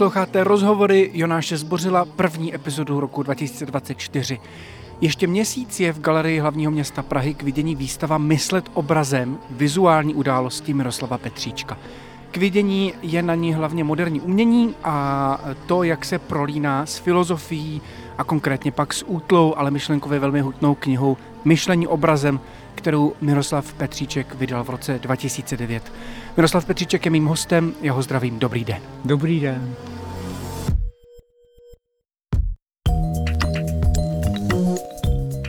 Posloucháte rozhovory Jonáše Zbořila, první epizodu roku 2024. Ještě měsíc je v galerii hlavního města Prahy k vidění výstava Myslet obrazem vizuální události Miroslava Petříčka. K vidění je na ní hlavně moderní umění a to, jak se prolíná s filozofií a konkrétně pak s útlou, ale myšlenkově velmi hutnou knihou Myšlení obrazem, kterou Miroslav Petříček vydal v roce 2009. Miroslav Petříček je mým hostem, jeho zdravím, dobrý den. Dobrý den.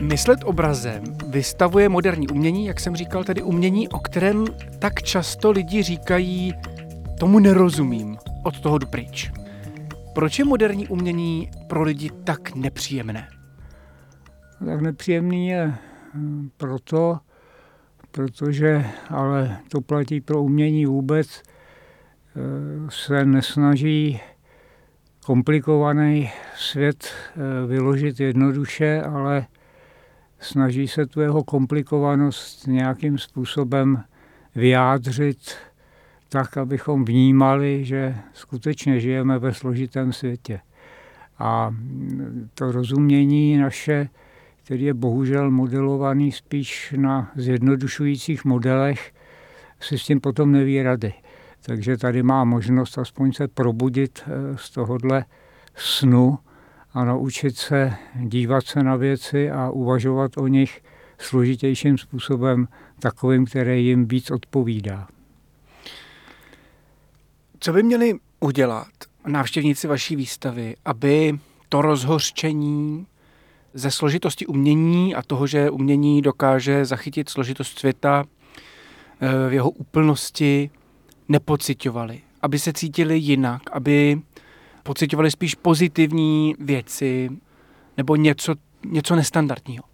Myslet obrazem vystavuje moderní umění, jak jsem říkal, tedy umění, o kterém tak často lidi říkají, tomu nerozumím, od toho jdu pryč. Proč je moderní umění pro lidi tak nepříjemné? Tak nepříjemný je hm, proto, protože, ale to platí pro umění vůbec, eh, se nesnaží komplikovaný svět eh, vyložit jednoduše, ale snaží se tu jeho komplikovanost nějakým způsobem vyjádřit tak, abychom vnímali, že skutečně žijeme ve složitém světě. A to rozumění naše, který je bohužel modelovaný spíš na zjednodušujících modelech, si s tím potom neví rady. Takže tady má možnost aspoň se probudit eh, z tohohle snu, a naučit se dívat se na věci a uvažovat o nich složitějším způsobem, takovým, který jim víc odpovídá. Co by měli udělat návštěvníci vaší výstavy, aby to rozhořčení ze složitosti umění a toho, že umění dokáže zachytit složitost světa eh, v jeho úplnosti, nepocitovali, aby se cítili jinak, aby pocitovali spíš pozitivní věci nebo něco, něco nestandardního?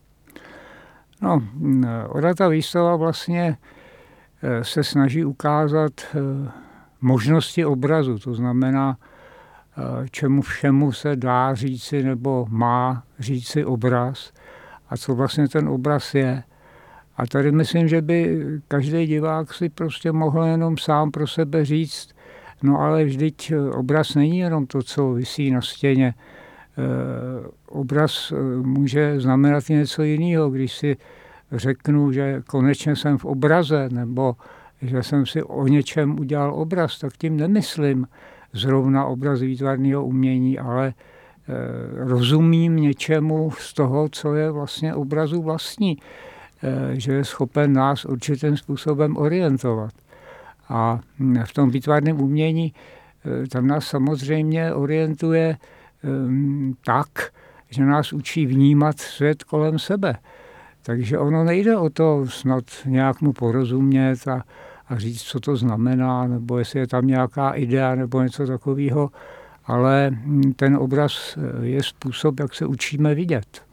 No, ona ta výstava vlastně eh, se snaží ukázat eh, možnosti obrazu, to znamená, čemu všemu se dá říci nebo má říci obraz a co vlastně ten obraz je. A tady myslím, že by každý divák si prostě mohl jenom sám pro sebe říct, No ale vždyť eh, obraz není jenom to, co visí na stěně. Eh, obraz eh, může znamenat něco jiného, když si řeknu, že konečně jsem v obraze, nebo že jsem si o něčem udělal obraz, tak tím nemyslím zrovna obraz výtvarného umění, ale rozumím něčemu z toho, co je vlastně obrazu vlastní, že je schopen nás určitým způsobem orientovat. A v tom výtvarném umění eh, tam nás samozřejmě orientuje ehm, tak, že nás učí vnímat svět kolem sebe. Takže ono nejde o to snad nějak mu porozumět a, a říct, co to znamená, nebo jestli je tam nějaká idea nebo něco takového, ale ten obraz je způsob, jak se učíme vidět.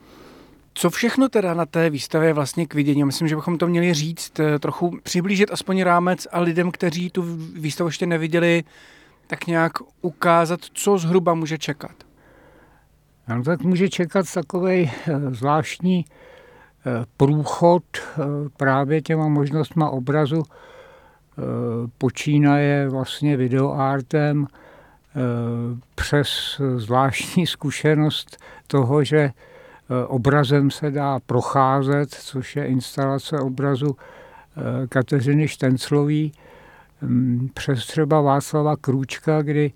Co všechno teda na té výstavě vlastně k vidění? Myslím, že bychom to měli říct, eh, trochu přiblížit aspoň rámec a lidem, kteří tu výstavu ještě neviděli, tak nějak ukázat, co zhruba může čekat. No tak může čekat takový eh, zvláštní eh, průchod právě těma možnostma obrazu. Počínaje vlastně videoartem přes zvláštní zkušenost toho, že Eh, obrazem se dá procházet, což je instalace obrazu eh, Kateřiny Štenclový, mm, přes třeba Václava Krůčka, kdy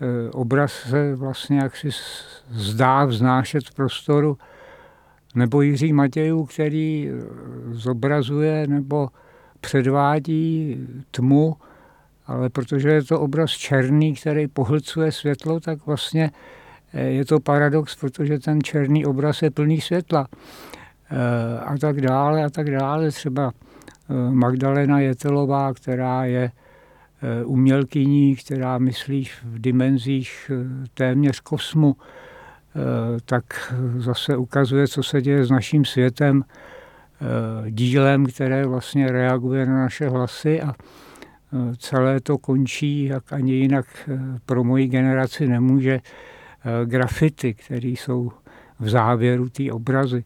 eh, obraz se vlastně jaksi zdá vznášet v prostoru, nebo Jiří Matějů, který zobrazuje nebo předvádí tmu, ale protože je to obraz černý, který pohlcuje světlo, tak vlastně je to paradox, protože ten černý obraz je plný světla eh, a tak dále a tak dále. Třeba eh, Magdalena Jetelová, která je umělkyní, která myslí v dimenzích téměř kosmu, tak zase ukazuje, co se děje s naším světem, dílem, které vlastně reaguje na naše hlasy a celé to končí, jak ani jinak pro moji generaci nemůže, grafity, které jsou v závěru té obrazy,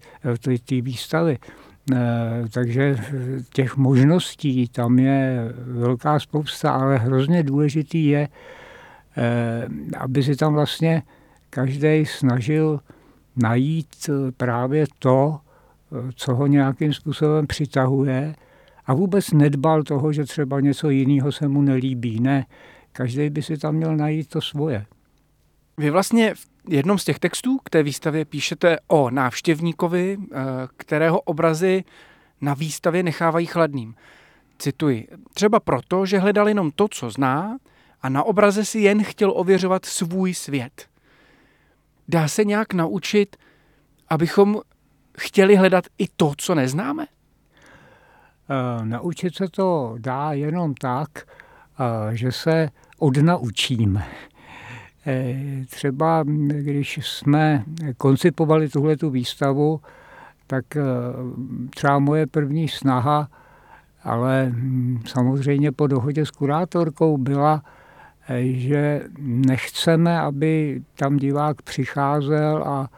té výstavy. Takže těch možností tam je velká spousta, ale hrozně důležitý je, aby si tam vlastně každý snažil najít právě to, co ho nějakým způsobem přitahuje a vůbec nedbal toho, že třeba něco jiného se mu nelíbí. Ne, každý by si tam měl najít to svoje. Vy vlastně v jednom z těch textů k té výstavě píšete o návštěvníkovi, eh, kterého obrazy na výstavě nechávají chladným. Cituji, třeba proto, že hledal jenom to, co zná a na obraze si jen chtěl ověřovat svůj svět. Dá se nějak naučit, abychom chtěli hledat i to, co neznáme? Uh, naučit se to dá jenom tak, uh, že se odnaučíme. Uh, třeba když jsme koncipovali tuhle tu výstavu, tak třeba moje první snaha, ale hm, samozřejmě po dohodě s kurátorkou byla, že nechceme, aby tam divák přicházel a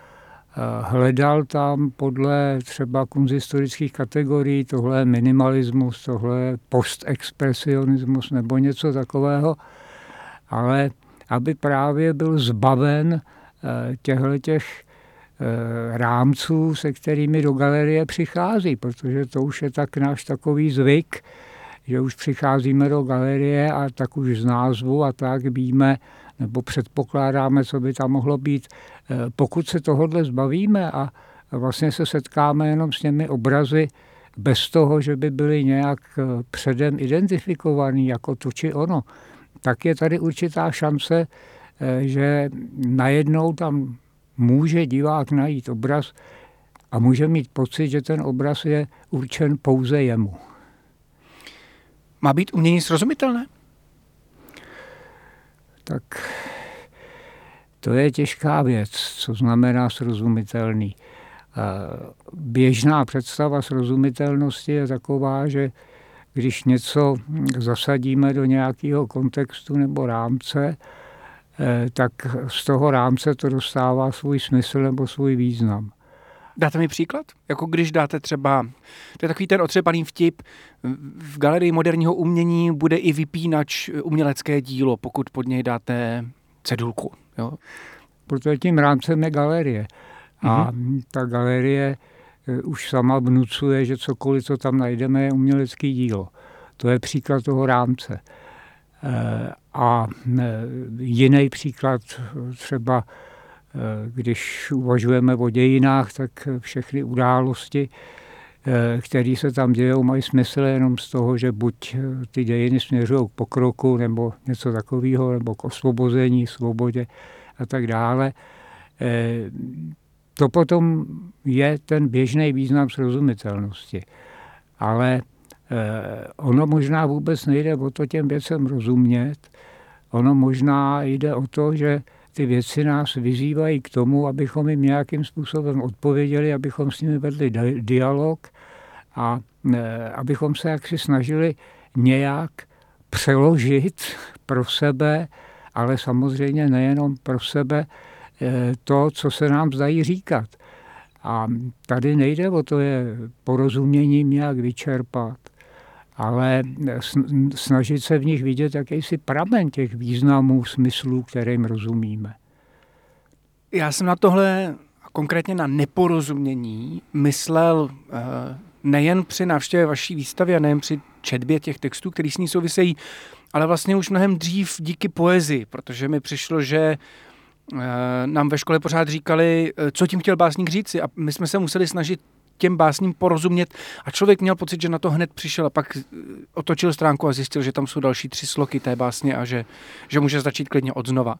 hledal tam podle třeba kunzistorických kategorií, tohle je minimalismus, tohle je postexpresionismus nebo něco takového, ale aby právě byl zbaven eh, těchto těch eh, rámců, se kterými do galerie přichází, protože to už je tak náš takový zvyk, že už přicházíme do galerie a tak už z názvu a tak víme, nebo předpokládáme, co by tam mohlo být. Eh, pokud se tohodle zbavíme a vlastně se setkáme jenom s těmi obrazy, bez toho, že by byly nějak eh, předem identifikovaný jako to či ono, tak je tady určitá šance, eh, že najednou tam může divák najít obraz a může mít pocit, že ten obraz je určen pouze jemu. Má být umění srozumitelné? Tak to je těžká věc, co znamená srozumitelný. Běžná představa srozumitelnosti je taková, že když něco zasadíme do nějakého kontextu nebo rámce, eh, tak z toho rámce to dostává svůj smysl nebo svůj význam. Dáte mi příklad? Jako když dáte třeba, to je takový ten otřepaný vtip, v galerii moderního umění bude i vypínač umělecké dílo, pokud pod něj dáte cedulku. Jo? Protože tím rámcem je galerie. A mm-hmm. ta galerie eh, už sama vnucuje, že cokoliv, co tam najdeme, je umělecký dílo. To je příklad toho rámce. Eh, a eh, jiný příklad třeba když uvažujeme o dějinách, tak všechny události, eh, které se tam dějou, mají smysl jenom z toho, že buď eh, ty dějiny směřují k pokroku, nebo něco takového, nebo k osvobození, svobodě a tak dále. To potom je ten běžný význam srozumitelnosti. Ale ono možná vůbec nejde o to těm věcem rozumět, ono možná jde o to, že ty věci nás vyzývají k tomu, abychom jim nějakým způsobem odpověděli, abychom s nimi vedli dialog a e, abychom se jaksi snažili nějak přeložit pro sebe, ale samozřejmě nejenom pro sebe, e, to, co se nám zdají říkat. A tady nejde o to je porozuměním nějak vyčerpat, ale snažit se v nich vidět jakýsi pramen těch významů, smyslů, kterým rozumíme. Já jsem na tohle, konkrétně na neporozumění, myslel eh, nejen při návštěvě vaší výstavy a nejen při četbě těch textů, který s ní souvisejí, ale vlastně už mnohem dřív díky poezii, protože mi přišlo, že eh, nám ve škole pořád říkali, eh, co tím chtěl básník říci a my jsme se museli snažit těm básním porozumět a člověk měl pocit, že na to hned přišel a pak otočil stránku a zjistil, že tam jsou další tři sloky té básně a že, že může začít klidně od znova.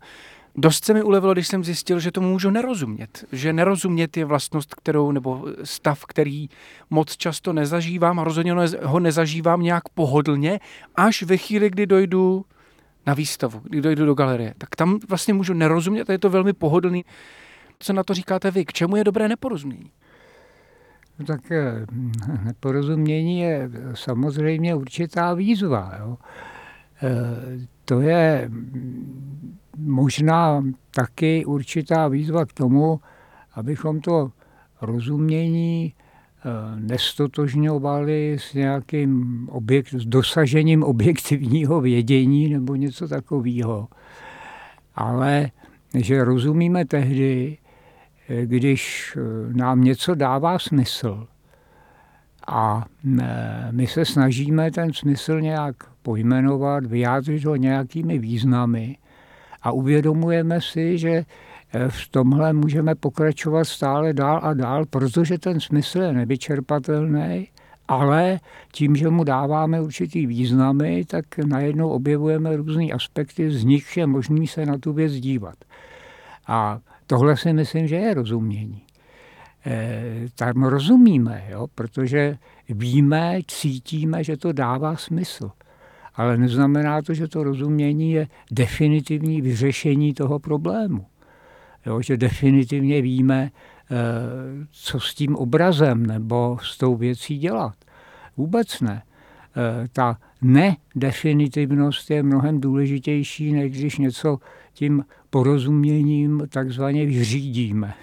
Dost se mi ulevilo, když jsem zjistil, že tomu můžu nerozumět. Že nerozumět je vlastnost, kterou, nebo stav, který moc často nezažívám a rozhodně ho nezažívám nějak pohodlně, až ve chvíli, kdy dojdu na výstavu, kdy dojdu do galerie, tak tam vlastně můžu nerozumět a je to velmi pohodlný. Co na to říkáte vy? K čemu je dobré neporozumění? No tak eh, neporozumění je samozřejmě určitá výzva. Jo. Eh, to je možná taky určitá výzva k tomu, abychom to rozumění eh, nestotožňovali s nějakým objekt, s dosažením objektivního vědění nebo něco takového. Ale že rozumíme tehdy, eh, když eh, nám něco dává smysl a my se snažíme ten smysl nějak pojmenovat, vyjádřit ho nějakými významy a uvědomujeme si, že Eh, v tomhle můžeme pokračovat stále dál a dál, protože ten smysl je nevyčerpatelný, ale tím, že mu dáváme určitý významy, tak najednou objevujeme různé aspekty, z nich je možný se na tu věc dívat. A tohle si myslím, že je rozumění. E, tam rozumíme, jo, protože víme, cítíme, že to dává smysl. Ale neznamená to, že to rozumění je definitivní vyřešení toho problému jo, že definitivně víme, eh, co s tím obrazem nebo s tou věcí dělat. Vůbec ne. Eh, ta nedefinitivnost je mnohem důležitější, než když něco tím porozuměním takzvaně vyřídíme.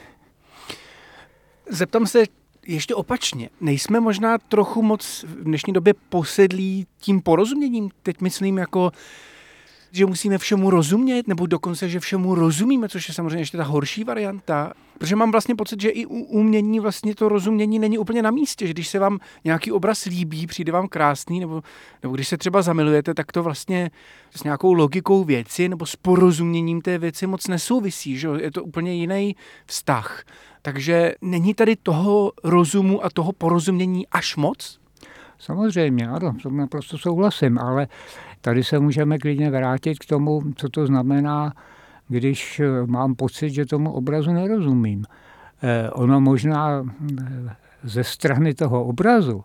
Zeptám se ještě opačně. Nejsme možná trochu moc v dnešní době posedlí tím porozuměním? Teď myslím jako že musíme všemu rozumět, nebo dokonce, že všemu rozumíme, což je samozřejmě ještě ta horší varianta. Protože mám vlastně pocit, že i u umění vlastně to rozumění není úplně na místě, že když se vám nějaký obraz líbí, přijde vám krásný, nebo, nebo když se třeba zamilujete, tak to vlastně s nějakou logikou věci nebo s porozuměním té věci moc nesouvisí, že je to úplně jiný vztah. Takže není tady toho rozumu a toho porozumění až moc? Samozřejmě, ano, to naprosto souhlasím, ale Tady se můžeme klidně vrátit k tomu, co to znamená, když eh, mám pocit, že tomu obrazu nerozumím. Eh, ono možná eh, ze strany toho obrazu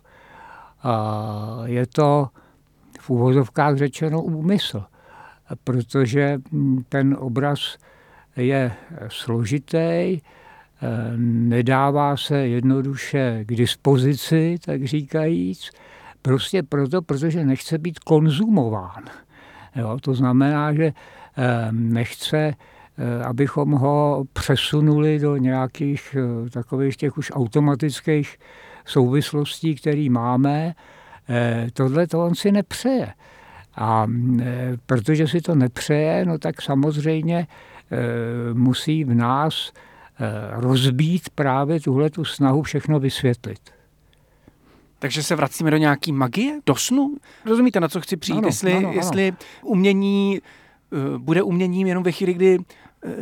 je to v úvozovkách řečeno úmysl, protože hm, ten obraz je složitý, nedává se jednoduše k dispozici, tak říkajíc, Prostě proto, protože nechce být konzumován. Jo, to znamená, že eh, nechce, eh, abychom ho přesunuli do nějakých eh, takových těch už automatických souvislostí, které máme. Tohle to on si nepřeje. A protože si to nepřeje, no tak samozřejmě musí v nás rozbít právě tuhle tu snahu všechno vysvětlit. Takže se vracíme do nějaký magie, do snu? Rozumíte, na co chci přijít? Ano, jestli, ano, ano. jestli umění uh, bude uměním jenom ve chvíli, kdy uh,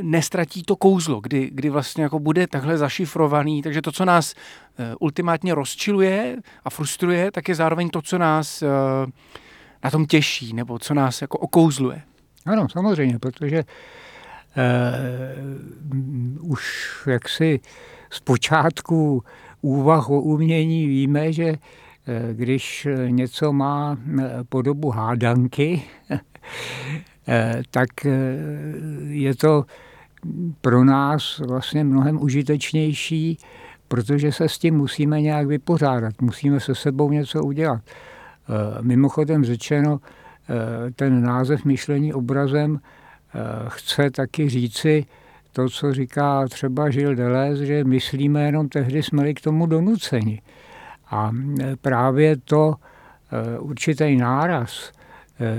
nestratí to kouzlo, kdy, kdy vlastně jako bude takhle zašifrovaný. Takže to, co nás uh, ultimátně rozčiluje a frustruje, tak je zároveň to, co nás uh, na tom těší, nebo co nás jako okouzluje. Ano, samozřejmě, protože uh, už jaksi zpočátku úvah o umění víme, že eh, když něco má eh, podobu hádanky, eh, tak je to pro nás vlastně mnohem užitečnější, protože se s tím musíme nějak vypořádat, musíme se sebou něco udělat. Mimochodem řečeno, ten název myšlení obrazem chce taky říci, to, co říká třeba Žil Deleuze, že myslíme jenom tehdy, jsme k tomu donuceni. A e, právě to e, určitý náraz, e,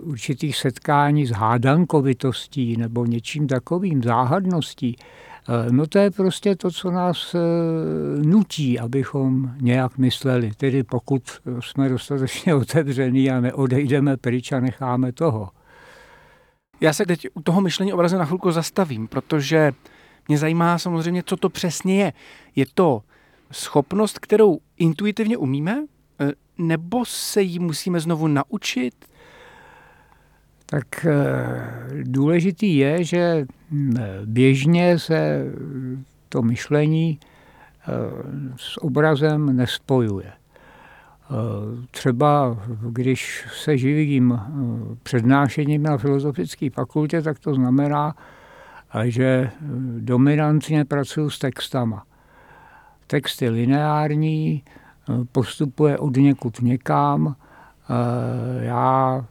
určitých setkání s hádankovitostí nebo něčím takovým, záhadností, no to je prostě to, co nás nutí, abychom nějak mysleli. Tedy pokud jsme dostatečně otevření a neodejdeme pryč a necháme toho. Já se teď u toho myšlení obrazu na chvilku zastavím, protože mě zajímá samozřejmě, co to přesně je. Je to schopnost, kterou intuitivně umíme, e, nebo se ji musíme znovu naučit? Tak e, důležitý je, že běžně se to myšlení s obrazem nespojuje. Třeba když se živím přednášením na filozofické fakultě, tak to znamená, že dominantně pracuji s textama. Text je lineární, postupuje od někud někam. Já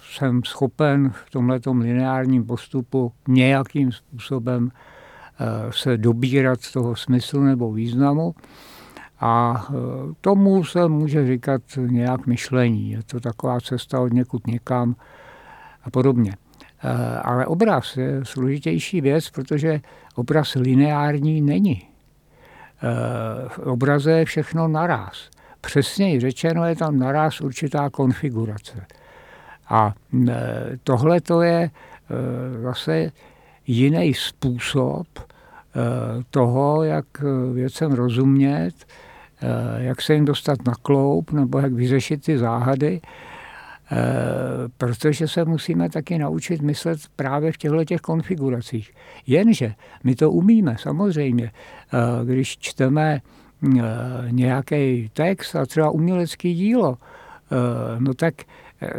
jsem schopen v tomto lineárním postupu nějakým způsobem se dobírat z toho smyslu nebo významu. A e, tomu se může říkat nějak myšlení. Je to taková cesta od někud někam a podobně. E, ale obraz je složitější věc, protože obraz lineární není. E, v obraze je všechno naraz. Přesněji řečeno je tam naraz určitá konfigurace. A tohle to je zase jiný způsob toho, jak věcem rozumět, jak se jim dostat na kloup nebo jak vyřešit ty záhady, eh, protože se musíme taky naučit myslet právě v těchto těch konfiguracích. Jenže my to umíme, samozřejmě. Eh, když čteme nějaký text a třeba umělecký dílo, no tak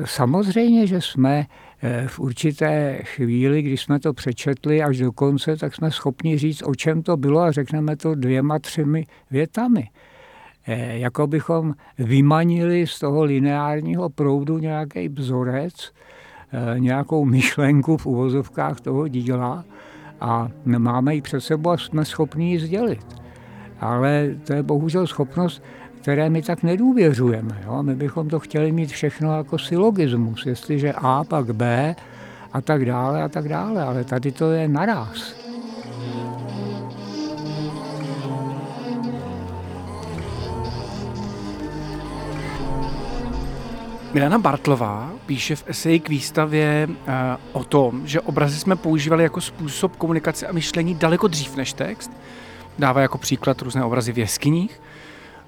samozřejmě, že jsme v určité chvíli, když jsme to přečetli až do konce, tak jsme schopni říct, o čem to bylo a řekneme to dvěma, třemi větami. Eh, jako bychom vymanili z toho lineárního proudu nějaký vzorec, eh, nějakou myšlenku v uvozovkách toho díla a máme ji před sebou a jsme schopni ji sdělit. Ale to je bohužel schopnost, které my tak nedůvěřujeme. Jo? My bychom to chtěli mít všechno jako silogismus, jestliže A, pak B a tak dále a tak dále, ale tady to je naraz. Milena Bartlová píše v eseji k výstavě uh, o tom, že obrazy jsme používali jako způsob komunikace a myšlení daleko dřív než text. Dává jako příklad různé obrazy v jeskyních.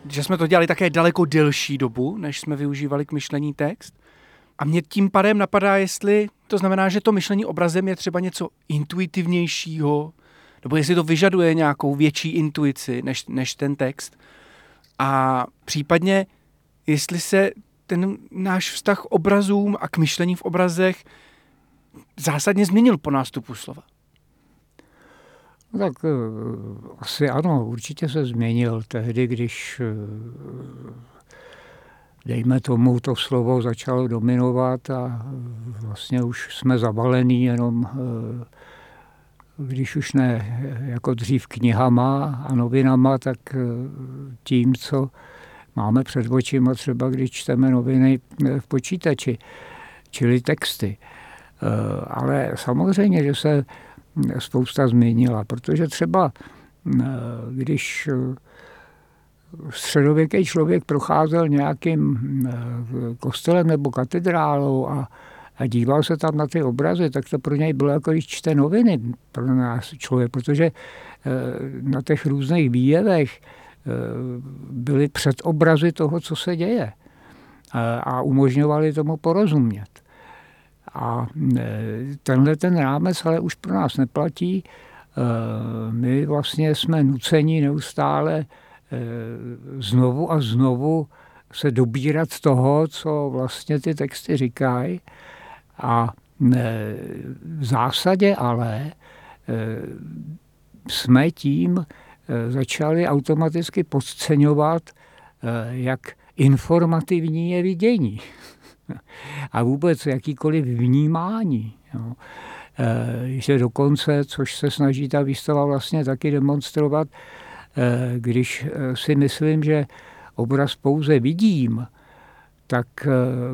Že jsme to dělali také daleko delší dobu, než jsme využívali k myšlení text. A mě tím pádem napadá, jestli to znamená, že to myšlení obrazem je třeba něco intuitivnějšího, nebo jestli to vyžaduje nějakou větší intuici než, než ten text. A případně, jestli se ten náš vztah k obrazům a k myšlení v obrazech zásadně změnil po nástupu slova? No tak uh, asi ano, určitě se změnil tehdy, když uh, dejme tomu, to slovo začalo dominovat a vlastně už jsme zabalení jenom, když už ne jako dřív knihama a novinama, tak tím, co máme před očima třeba, když čteme noviny eh, v počítači, čili texty. Eh, ale samozřejmě, že se hm, spousta změnila, protože třeba když eh, středověký člověk procházel nějakým kostelem nebo katedrálou a, a díval se tam na ty obrazy, tak to pro něj bylo jako když čte noviny pro nás člověk, protože na těch různých výjevech byli před obrazy toho, co se děje a umožňovali tomu porozumět. A e, tenhle ten rámec ale už pro nás neplatí. E, my vlastně jsme nuceni neustále e, znovu a znovu se dobírat toho, co vlastně ty texty říkají. A v zásadě ale jsme tím začali automaticky podceňovat, eh, jak informativní je vidění a vůbec jakýkoliv vnímání. Jo. Eh, že dokonce, což se snaží ta výstava vlastně taky demonstrovat, když si myslím, že obraz pouze vidím, tak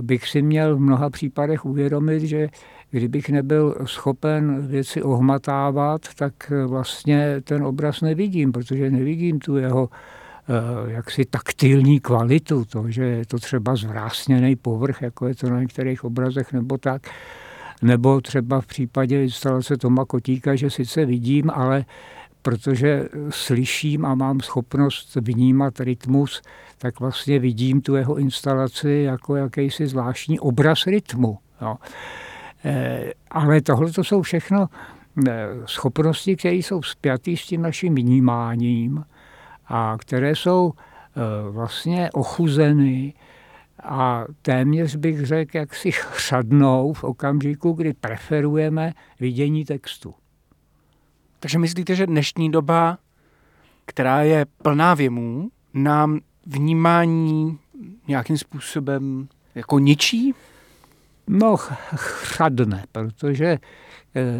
bych si měl v mnoha případech uvědomit, že kdybych nebyl schopen věci ohmatávat, tak vlastně ten obraz nevidím, protože nevidím tu jeho eh, jaksi taktilní kvalitu, to, že je to třeba zvrásněný povrch, jako je to na některých obrazech nebo tak, nebo třeba v případě instalace Toma Kotíka, že sice vidím, ale protože slyším a mám schopnost vnímat rytmus, tak vlastně vidím tu jeho instalaci jako jakýsi zvláštní obraz rytmu. Eh, ale tohle to jsou všechno eh, schopnosti, které jsou spjaté s tím naším vnímáním a které jsou vlastně ochuzeny a téměř bych řekl, jak si chřadnou v okamžiku, kdy preferujeme vidění textu. Takže myslíte, že dnešní doba, která je plná věmů, nám vnímání nějakým způsobem jako ničí? No, chřadne, protože eh,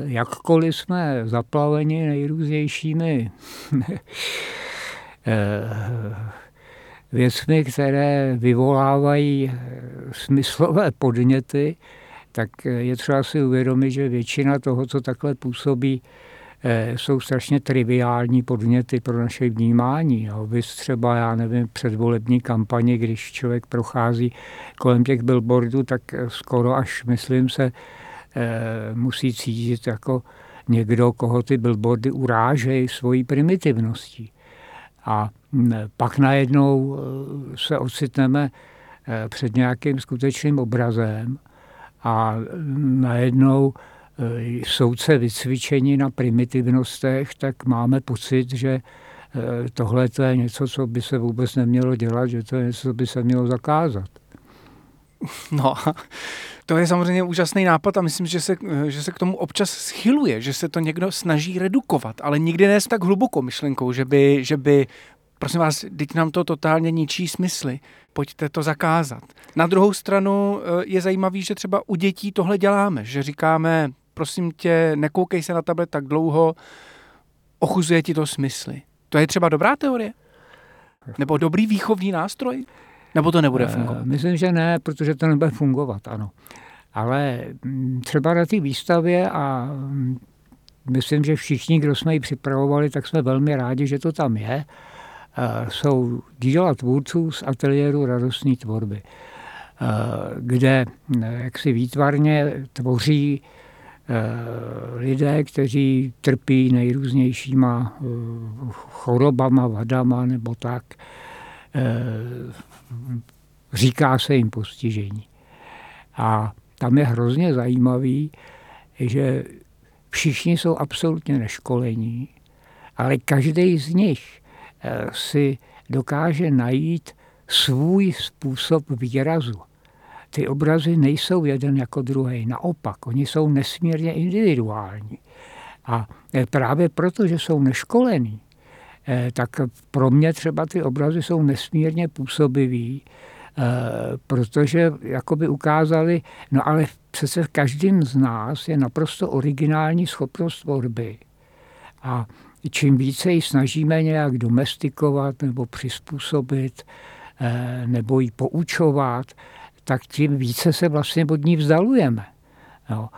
jakkoliv jsme zaplaveni nejrůznějšími eh, věcmi, které vyvolávají eh, smyslové podněty, tak je třeba si uvědomit, že většina toho, co takhle působí, jsou strašně triviální podněty pro naše vnímání. Jo. Vy třeba, já nevím, předvolební kampani, když člověk prochází kolem těch billboardů, tak skoro až, myslím se, musí cítit jako někdo, koho ty billboardy urážejí svojí primitivností. A pak najednou se ocitneme před nějakým skutečným obrazem a najednou e, soudce vycvičení na primitivnostech, tak máme pocit, že tohle to je něco, co by se vůbec nemělo dělat, že to je něco, co by se mělo zakázat. No, to je samozřejmě úžasný nápad a myslím, že se, že se k tomu občas schyluje, že se to někdo snaží redukovat, ale nikdy ne s tak hlubokou myšlenkou, že by, že by prosím vás, teď nám to totálně ničí smysly, pojďte to zakázat. Na druhou stranu eh, je zajímavý, že třeba u dětí tohle děláme, že říkáme, prosím tě, nekoukej se na tablet tak dlouho, ochuzuje ti to smysly. To je třeba dobrá teorie? Nebo dobrý výchovní nástroj? Nebo to nebude eh, fungovat? Myslím, že ne, protože to nebude fungovat, ano. Ale mm, třeba na té výstavě a mm, myslím, že všichni, kdo jsme ji připravovali, tak jsme velmi rádi, že to tam je jsou díla tvůrců z ateliéru radostné tvorby, kde jaksi výtvarně tvoří lidé, kteří trpí nejrůznějšíma chorobama, vadama nebo tak. Říká se jim postižení. A tam je hrozně zajímavý, že všichni jsou absolutně neškolení, ale každý z nich Eh, si dokáže najít svůj způsob výrazu. Ty obrazy nejsou jeden jako druhý, naopak, oni jsou nesmírně individuální. A eh, právě proto, že jsou neškolení, eh, tak pro mě třeba ty obrazy jsou nesmírně působivý, protože jakoby ukázali, no ale přece v každém z nás je naprosto originální schopnost tvorby. A čím více ji snažíme nějak domestikovat nebo přizpůsobit nebo ji poučovat, tak tím více se vlastně od ní vzdalujeme. Jo.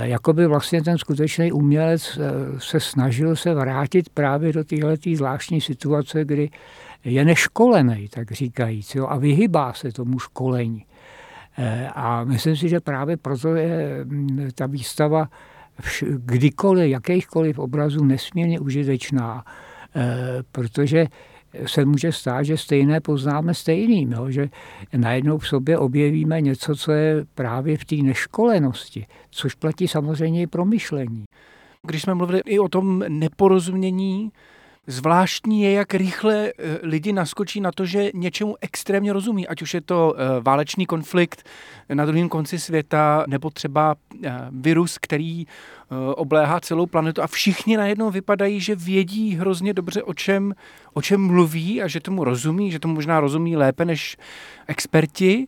Jakoby vlastně ten skutečný umělec eh, se snažil se vrátit právě do téhle zvláštní situace, kdy je neškolený, tak říkajíc, jo, a vyhybá se tomu školení. Eh, a myslím si, že právě proto je mm, ta výstava kdykoliv, jakýchkoliv obrazů nesmírně užitečná, eh, protože se může stát, že stejné poznáme stejným, jo? že najednou v sobě objevíme něco, co je právě v té neškolenosti, což platí samozřejmě i pro myšlení. Když jsme mluvili i o tom neporozumění, Zvláštní je, jak rychle eh, lidi naskočí na to, že něčemu extrémně rozumí, ať už je to eh, válečný konflikt na druhém konci světa, nebo třeba eh, virus, který obléhá celou planetu a všichni najednou vypadají, že vědí hrozně dobře, o čem, o čem mluví a že tomu rozumí, že tomu možná rozumí lépe než experti.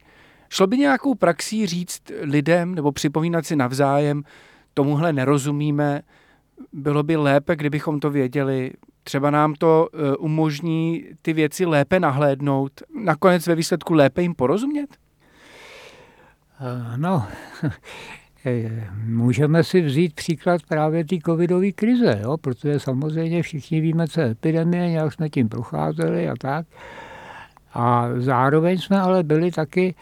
Šlo by nějakou praxí říct lidem nebo připomínat si navzájem, tomuhle nerozumíme, bylo by lépe, kdybychom to věděli, Třeba nám to eh, umožní ty věci lépe nahlédnout, nakonec ve výsledku lépe jim porozumět? Eh, no, eh, můžeme si vzít příklad právě té covidové krize, jo? protože samozřejmě všichni víme, co je epidemie, nějak jsme tím procházeli a tak. A zároveň jsme ale byli taky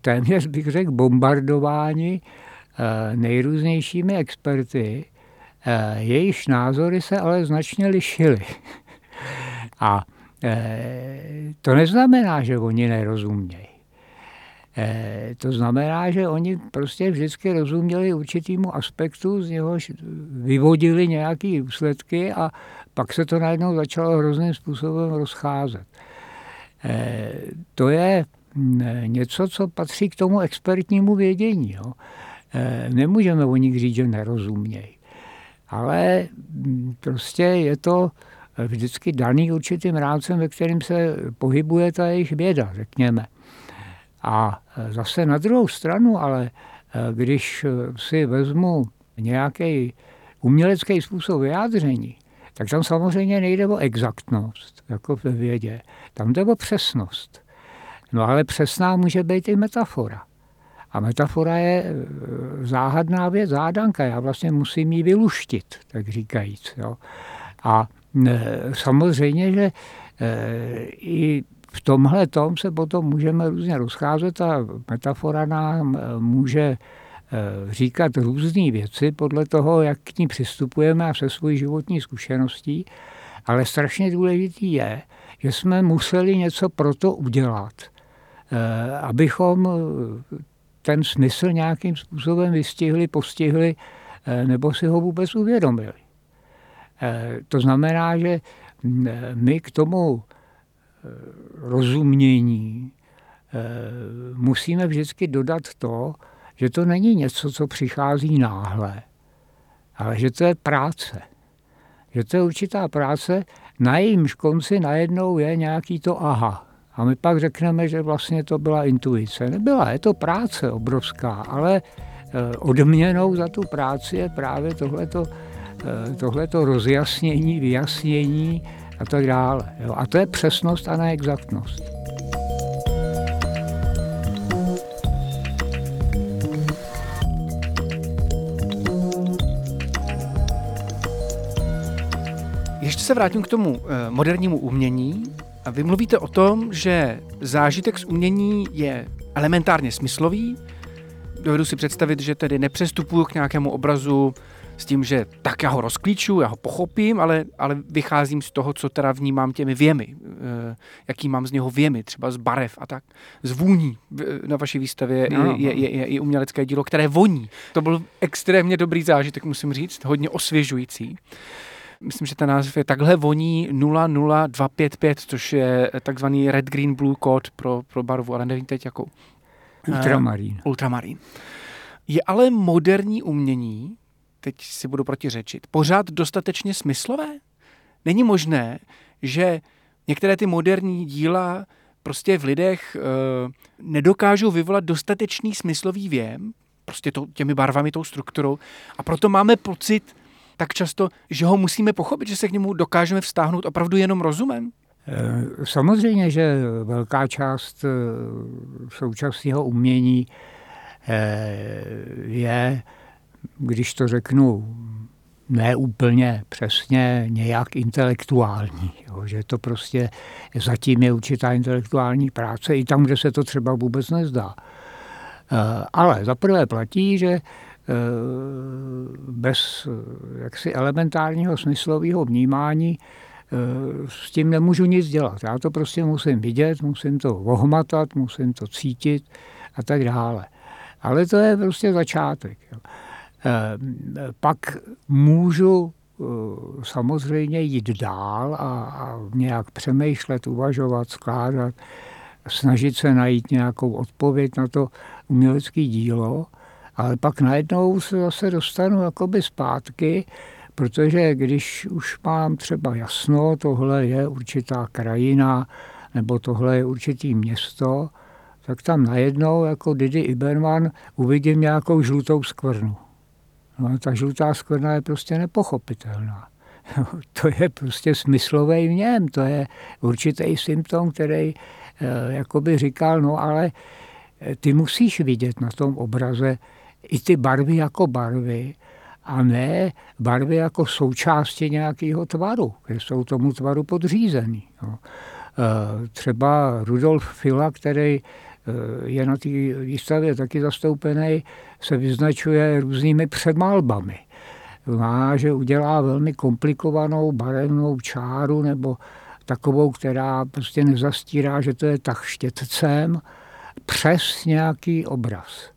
téměř bych řekl bombardováni nejrůznějšími experty, Eh, jejichž názory se ale značně lišily. A eh, to neznamená, že oni nerozumějí. Eh, to znamená, že oni prostě vždycky rozuměli určitýmu aspektu, z něhož vyvodili nějaké důsledky a pak se to najednou začalo hrozným způsobem rozcházet. To je mm, něco, co patří k tomu expertnímu vědění. Nemůžeme o nich říct, že nerozumějí. Ale mm, prostě je to vždycky daný určitým rámcem, ve kterým se pohybuje ta jejich věda, řekněme. A zase na druhou stranu, ale když si vezmu nějaký umělecký způsob vyjádření, tak tam samozřejmě nejde o exaktnost, jako ve vědě. Tam jde o přesnost. No ale přesná může být i metafora. A metafora je e, záhadná věc, zádanka. Já vlastně musím ji vyluštit, tak říkajíc. Jo. A e, samozřejmě, že e, i v tomhle tom se potom můžeme různě rozcházet a metafora nám může říkat různé věci podle toho, jak k ní přistupujeme a se svojí životní zkušeností, ale strašně důležitý je, že jsme museli něco pro to udělat, abychom ten smysl nějakým způsobem vystihli, postihli eh, nebo si ho vůbec uvědomili. Eh, to znamená, že mm, my k tomu eh, rozumění musíme vždycky dodat to, že to není něco, co přichází náhle, ale že to je práce. Že to je určitá práce, na jejímž konci najednou je nějaký to aha. A my pak řekneme, že vlastně to byla intuice. Nebyla, je to práce obrovská, ale eh, odměnou za tu práci je právě tohleto, eh, tohleto rozjasnění, vyjasnění a tak dále. A to je přesnost a neexaktnost. Ještě se vrátím k tomu eh, modernímu umění. A vy mluvíte o tom, že zážitek z umění je elementárně smyslový. Dovedu si představit, že tedy nepřestupuju k nějakému obrazu s tím, že tak já ho rozklíču, já ho pochopím, ale, ale vycházím z toho, co teda vnímám těmi věmy, e, jaký mám z něho věmy, třeba z barev a tak, z vůní. Na vaší výstavě no, je, je, je, je umělecké dílo, které voní. To byl extrémně dobrý zážitek, musím říct, hodně osvěžující myslím, že ten název je takhle voní 00255, což je takzvaný red, green, blue kód pro, pro barvu, ale nevím teď jakou. Ultramarín. Uh, ultramarín. Je ale moderní umění, teď si budu protiřečit, pořád dostatečně smyslové? Není možné, že některé ty moderní díla prostě v lidech uh, nedokážou vyvolat dostatečný smyslový věm, prostě to, těmi barvami, tou strukturou, a proto máme pocit, tak často, že ho musíme pochopit, že se k němu dokážeme vztáhnout opravdu jenom rozumem? Eh, samozřejmě, že velká část eh, současného umění eh, je, když to řeknu ne úplně přesně, nějak intelektuální. Jo, že to prostě zatím je určitá intelektuální práce, i tam, kde se to třeba vůbec nezdá. Ale za prvé platí, že bez eh, jaksi elementárního smyslového vnímání eh, s tím nemůžu nic dělat. Já to prostě musím vidět, musím to ohmatat, musím to cítit a tak dále. Ale to je prostě začátek. Pak můžu samozřejmě jít dál a, a nějak přemýšlet, uvažovat, skládat, snažit se najít nějakou odpověď na to umělecké dílo, ale pak najednou se zase dostanu jakoby zpátky, protože když už mám třeba jasno, tohle je určitá krajina, nebo tohle je určitý město, tak tam najednou jako Didi Iberman uvidím nějakou žlutou skvrnu. No, ta žlutá skvrna je prostě nepochopitelná. to je prostě smyslový v něm, to je určitý symptom, který eh, jakoby říkal, no ale eh, ty musíš vidět na tom obraze i ty barvy jako barvy a ne barvy jako součástí nějakého tvaru, které jsou tomu tvaru podřízený. No. Třeba Rudolf Fila, který e, je na té výstavě taky zastoupený, se vyznačuje různými předmalbami. Má, že udělá velmi komplikovanou barevnou čáru nebo takovou, která prostě nezastírá, že to je tak štětcem, přes nějaký obraz.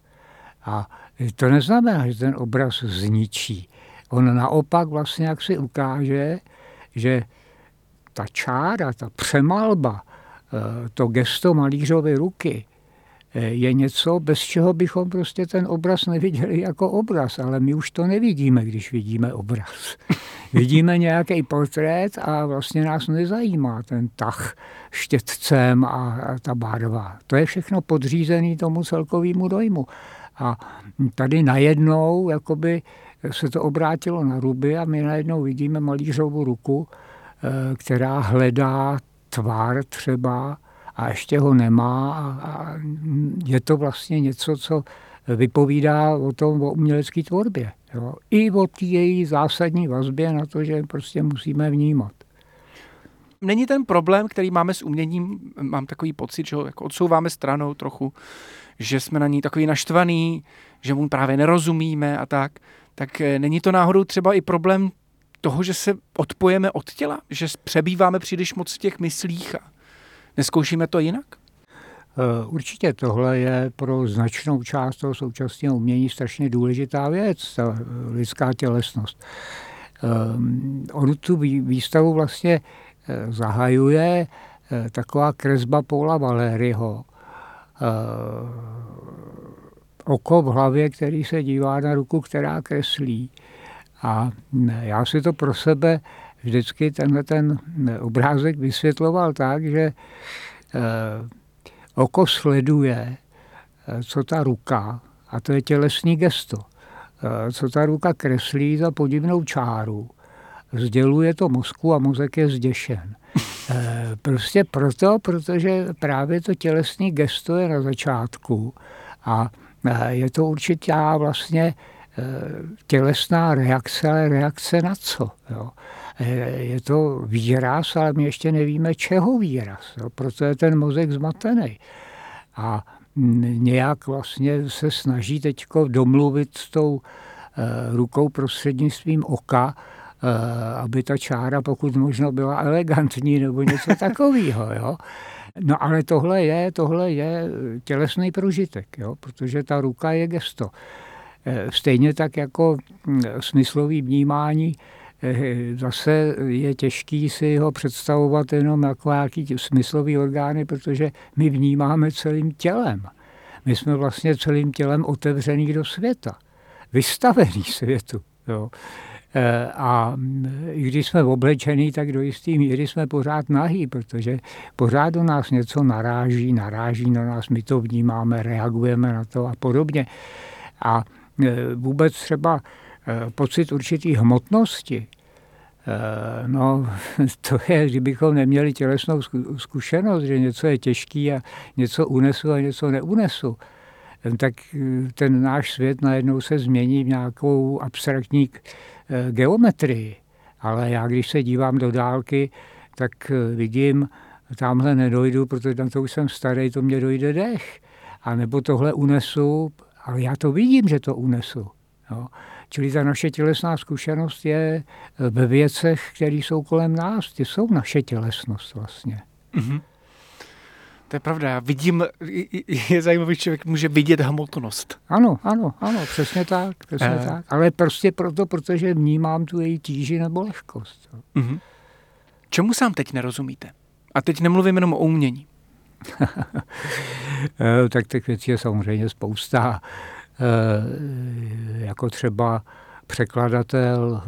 A to neznamená, že ten obraz zničí. On naopak vlastně jak si ukáže, že ta čára, ta přemalba to gesto malířovy ruky je něco, bez čeho bychom prostě ten obraz neviděli jako obraz, ale my už to nevidíme, když vidíme obraz. Vidíme nějaký portrét a vlastně nás nezajímá ten tah štětcem a ta barva. To je všechno podřízený tomu celkovému dojmu. A tady najednou jakoby se to obrátilo na ruby a my najednou vidíme malířovou ruku, eh, která hledá tvar třeba a ještě ho nemá a je to vlastně něco, co vypovídá o tom, o umělecké tvorbě. Jo. I o té její zásadní vazbě na to, že prostě musíme vnímat. Není ten problém, který máme s uměním, mám takový pocit, že ho jako odsouváme stranou trochu, že jsme na ní takový naštvaný, že mu právě nerozumíme a tak, tak eh, není to náhodou třeba i problém toho, že se odpojeme od těla, že přebýváme příliš moc v těch myslích a neskoušíme to jinak? Eh, určitě tohle je pro značnou část toho současného umění strašně důležitá věc, ta lidská tělesnost. Eh, On tu výstavu vlastně zahajuje taková kresba Paula Valéryho, oko v hlavě, který se dívá na ruku, která kreslí. A já si to pro sebe vždycky tenhle ten obrázek vysvětloval tak, že eh, oko sleduje, eh, co ta ruka, a to je tělesný gesto, eh, co ta ruka kreslí za podivnou čáru, sděluje to mozku a mozek je zděšen. Prostě proto, protože právě to tělesný gesto je na začátku a je to určitá vlastně e, tělesná reakce, ale reakce na co? Jo? Je to výraz, ale my ještě nevíme, čeho výraz. Jo? Proto je ten mozek zmatený. A nějak vlastně se snaží teď domluvit s tou rukou prostřednictvím oka, aby ta čára pokud možno byla elegantní nebo něco takového. Jo? No ale tohle je, tohle je tělesný prožitek, jo? protože ta ruka je gesto. Eh, stejně tak jako hm, smyslový vnímání eh, zase je těžký si ho představovat jenom jako nějaký smyslový orgány, protože my vnímáme celým tělem. My jsme vlastně celým tělem otevřený do světa, vystavený světu. Jo. Eh, a i když jsme oblečení, tak do jisté míry jsme pořád nahý, protože pořád do nás něco naráží, naráží na nás, my to vnímáme, reagujeme na to a podobně. A eh, vůbec třeba eh, pocit určitý hmotnosti, No, to je, kdybychom neměli tělesnou zkušenost, že něco je těžký a něco unesu a něco neunesu, tak ten náš svět najednou se změní v nějakou abstraktní Eh, geometrii, ale já když se dívám do dálky, tak eh, vidím, tamhle nedojdu, protože tam to už jsem starý, to mě dojde dech. A nebo tohle unesu, ale já to vidím, že to unesu. Jo. Čili ta naše tělesná zkušenost je eh, ve věcech, které jsou kolem nás. Ty jsou naše tělesnost vlastně. Mm-hmm. To je pravda, já vidím, je zajímavý, že člověk může vidět hmotnost. Ano, ano, ano, přesně tak, přesně eh. tak. Ale prostě proto, protože vnímám tu její tíži nebo lehkost. Mm-hmm. Čemu sám teď nerozumíte? A teď nemluvím jenom o umění. Eh, tak těch věcí je samozřejmě spousta. E, jako třeba překladatel,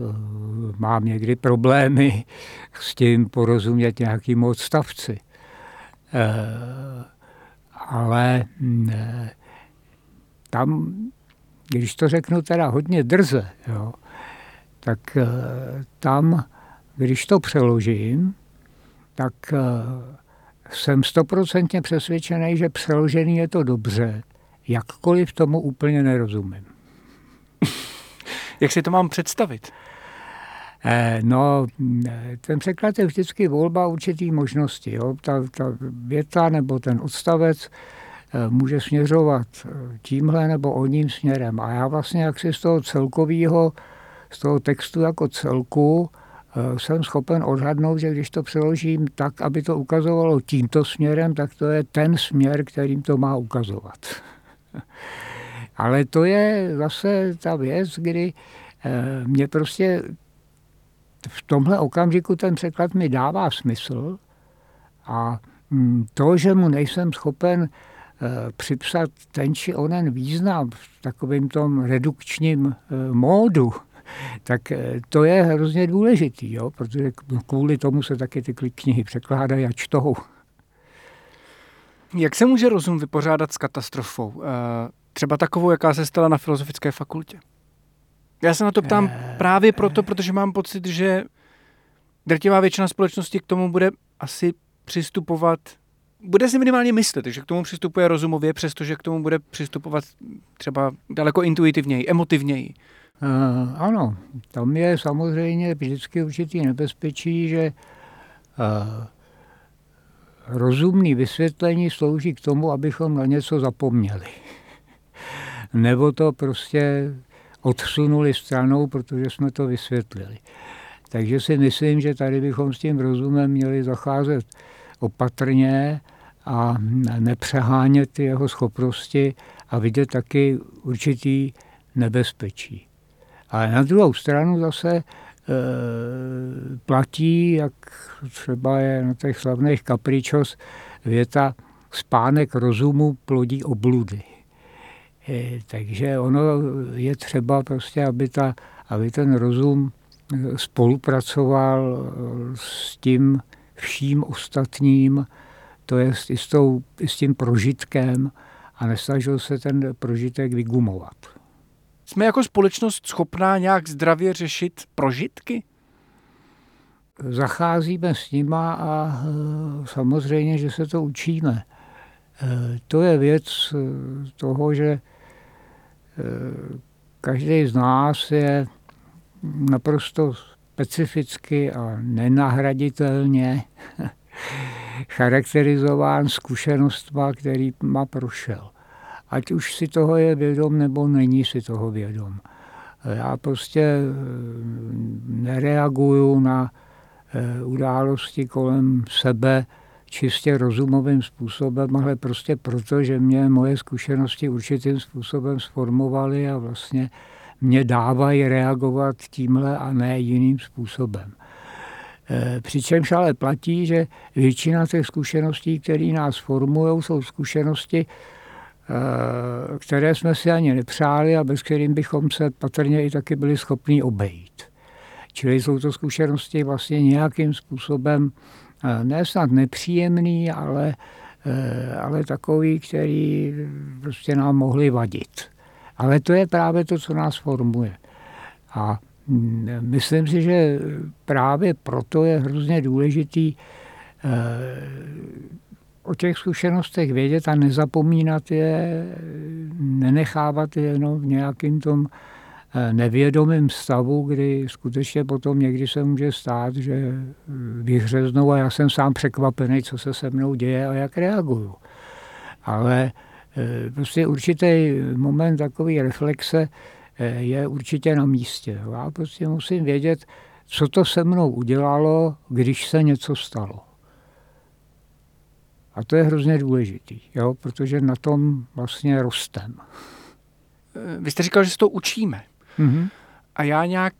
mám někdy problémy s tím porozumět nějakým odstavci. Eh, ale eh, tam, když to řeknu teda hodně drze, jo, tak eh, tam, když to přeložím, tak jsem stoprocentně přesvědčený, že přeložený je to dobře, jakkoliv tomu úplně nerozumím. Jak si to mám představit? Eh, no, ten překlad je vždycky volba určitý možnosti. Jo? Ta, ta věta nebo ten odstavec eh, může směřovat eh, tímhle nebo oním směrem. A já vlastně jak si z toho celkového, z toho textu jako celku, jsem schopen odhadnout, že když to přeložím tak, aby to ukazovalo tímto směrem, tak to je ten směr, kterým to má ukazovat. Ale to je zase ta věc, kdy mě prostě v tomhle okamžiku ten překlad mi dává smysl a mm, to, že mu nejsem schopen připsat ten či onen význam v takovém tom redukčním módu, tak to je hrozně důležitý, jo? protože kvůli tomu se taky ty knihy překládají a čtou. Jak se může rozum vypořádat s katastrofou? Třeba takovou, jaká se stala na Filozofické fakultě? Já se na to ptám právě proto, protože mám pocit, že drtivá většina společnosti k tomu bude asi přistupovat, bude si minimálně myslet, že k tomu přistupuje rozumově, přestože k tomu bude přistupovat třeba daleko intuitivněji, emotivněji. Uh, ano, tam je samozřejmě vždycky určitý nebezpečí, že uh, rozumný vysvětlení slouží k tomu, abychom na něco zapomněli. Nebo to prostě odsunuli stranou, protože jsme to vysvětlili. Takže si myslím, že tady bychom s tím rozumem měli zacházet opatrně a nepřehánět jeho schopnosti a vidět taky určitý nebezpečí. Ale na druhou stranu zase e, platí, jak třeba je na těch slavných kapričos věta, spánek rozumu plodí obludy. E, takže ono je třeba prostě, aby, ta, aby ten rozum spolupracoval s tím vším ostatním, to je i s, tou, i s tím prožitkem a nesnažil se ten prožitek vygumovat. Jsme jako společnost schopná nějak zdravě řešit prožitky? Zacházíme s nima a samozřejmě, že se to učíme. To je věc toho, že každý z nás je naprosto specificky a nenahraditelně charakterizován zkušenostma, který má prošel. Ať už si toho je vědom, nebo není si toho vědom. Já prostě eh, nereaguju na eh, události kolem sebe čistě rozumovým způsobem, ale prostě proto, že mě moje zkušenosti určitým způsobem sformovaly a vlastně mě dávají reagovat tímhle a ne jiným způsobem. E, přičemž ale platí, že většina těch zkušeností, které nás formují, jsou zkušenosti, e, které jsme si ani nepřáli a bez kterým bychom se patrně i taky byli schopni obejít. Čili jsou to zkušenosti vlastně nějakým způsobem ne snad nepříjemný, ale, ale takový, který prostě nám mohli vadit. Ale to je právě to, co nás formuje. A mm, myslím si, že právě proto je hrozně důležitý eh, o těch zkušenostech vědět a nezapomínat je, nenechávat je jenom v nějakým tom eh, nevědomém stavu, kdy skutečně potom někdy se může stát, že vyhřeznou a já jsem sám překvapený, co se se mnou děje a jak reaguju. Ale Eh, prostě určitý moment takové reflexe eh, je určitě na místě. Já prostě musím vědět, co to se mnou udělalo, když se něco stalo. A to je hrozně důležitý, jo? protože na tom vlastně rostem. Vy jste říkal, že se to učíme. Mm-hmm. A já nějak,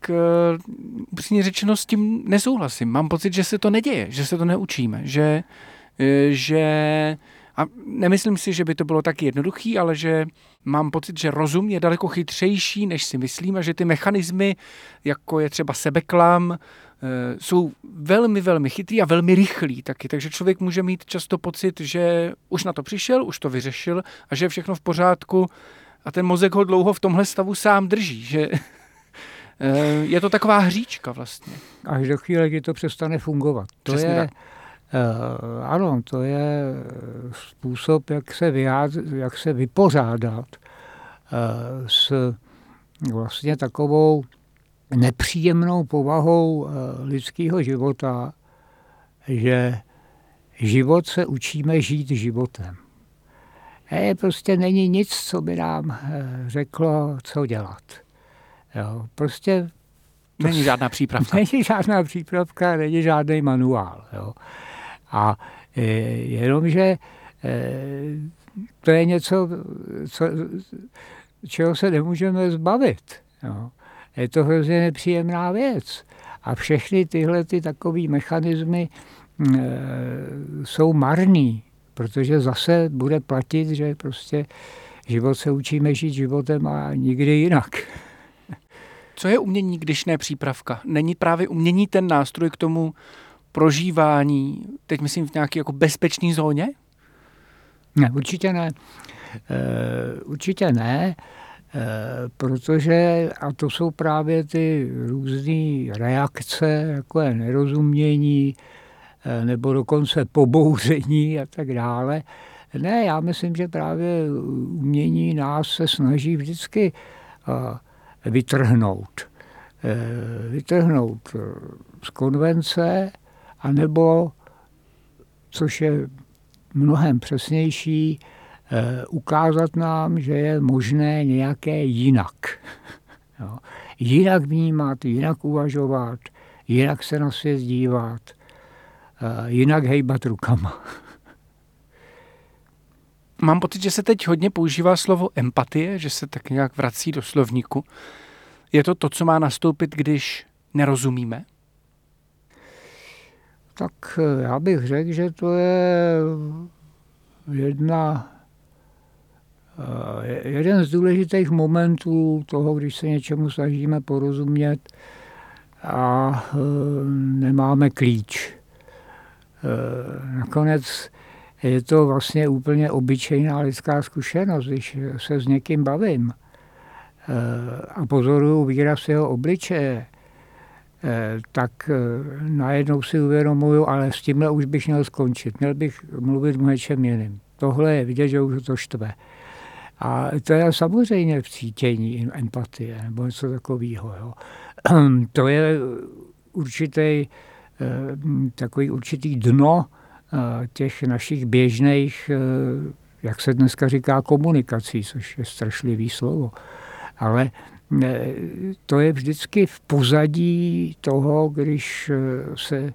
upřímně řečeno, s tím nesouhlasím. Mám pocit, že se to neděje, že se to neučíme, že, že a nemyslím si, že by to bylo tak jednoduchý, ale že mám pocit, že rozum je daleko chytřejší, než si myslím a že ty mechanismy, jako je třeba sebeklam, eh, jsou velmi, velmi chytrý a velmi rychlý taky. Takže člověk může mít často pocit, že už na to přišel, už to vyřešil a že je všechno v pořádku a ten mozek ho dlouho v tomhle stavu sám drží. Že eh, je to taková hříčka vlastně. Až do chvíle, kdy to přestane fungovat. To Přesně je, tak Eh, ano, to je způsob, jak se, vyjádř, jak se vypořádat eh, s vlastně takovou nepříjemnou povahou eh, lidského života, že život se učíme žít životem. E, prostě není nic, co by nám řeklo, co dělat. Jo, prostě Není žádná přípravka. Není žádná přípravka, není žádný manuál. Jo. A e, jenomže e, to je něco, co, čeho se nemůžeme zbavit. Jo. Je to hrozně nepříjemná věc. A všechny tyhle ty takové mechanismy jsou marný, protože zase bude platit, že prostě život se učíme žít životem a nikdy jinak. Co je umění, když ne přípravka? Není právě umění ten nástroj k tomu prožívání, teď myslím v nějaké jako bezpečné zóně? Ne, určitě ne. E, určitě ne, e, protože, a to jsou právě ty různé reakce, jako je nerozumění, e, nebo dokonce pobouření a tak dále. Ne, já myslím, že právě umění nás se snaží vždycky vytrhnout. Vytrhnout z konvence, anebo, což je mnohem přesnější, eh, ukázat nám, že je možné nějaké jinak. Jinak vnímat, jinak uvažovat, jinak se na svět dívat, eh, jinak hejbat rukama. Mám pocit, že se teď hodně používá slovo empatie, že se tak nějak vrací do slovníku. Je to to, co má nastoupit, když nerozumíme? tak eh, já bych řekl, že to je jedna, eh, jeden z důležitých momentů toho, když se něčemu snažíme porozumět a eh, nemáme klíč. Nakonec je to vlastně úplně obyčejná lidská zkušenost, když se s někým bavím a pozoruju výraz jeho obličeje, Eh, tak eh, najednou si uvědomuju, ale s tímhle už bych měl skončit. Měl bych mluvit o něčem jiném. Tohle je vidět, že už to štve. A to je samozřejmě v cítění empatie nebo něco takového. To je určitý, eh, takový určitý dno těch našich běžných, jak se dneska říká, komunikací, což je strašlivý slovo. Ale to je vždycky v pozadí toho, když eh, se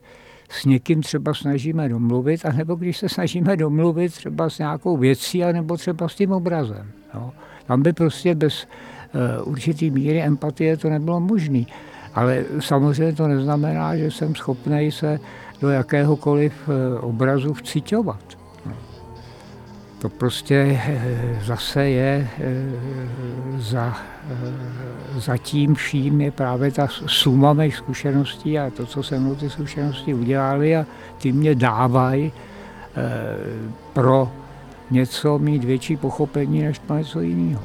s někým třeba snažíme domluvit, anebo když se snažíme domluvit třeba s nějakou věcí, anebo třeba s tím obrazem. Jo. Tam by prostě bez určitý míry empatie to nebylo možné. Ale samozřejmě to neznamená, že jsem schopný se do jakéhokoliv uh, obrazu vcitovat to prostě eh, zase je eh, za, eh, za tím vším je právě ta suma mých zkušeností a to, co se mnou ty zkušenosti udělali a ty mě dávají pro něco mít větší pochopení než pro něco jiného.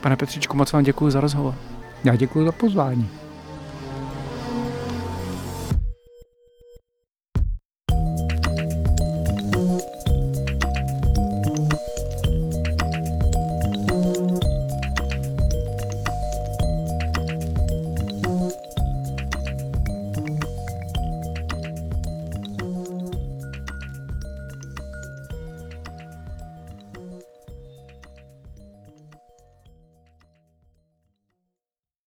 Pane Petřičku, moc vám děkuji za rozhovor. Já děkuji za pozvání.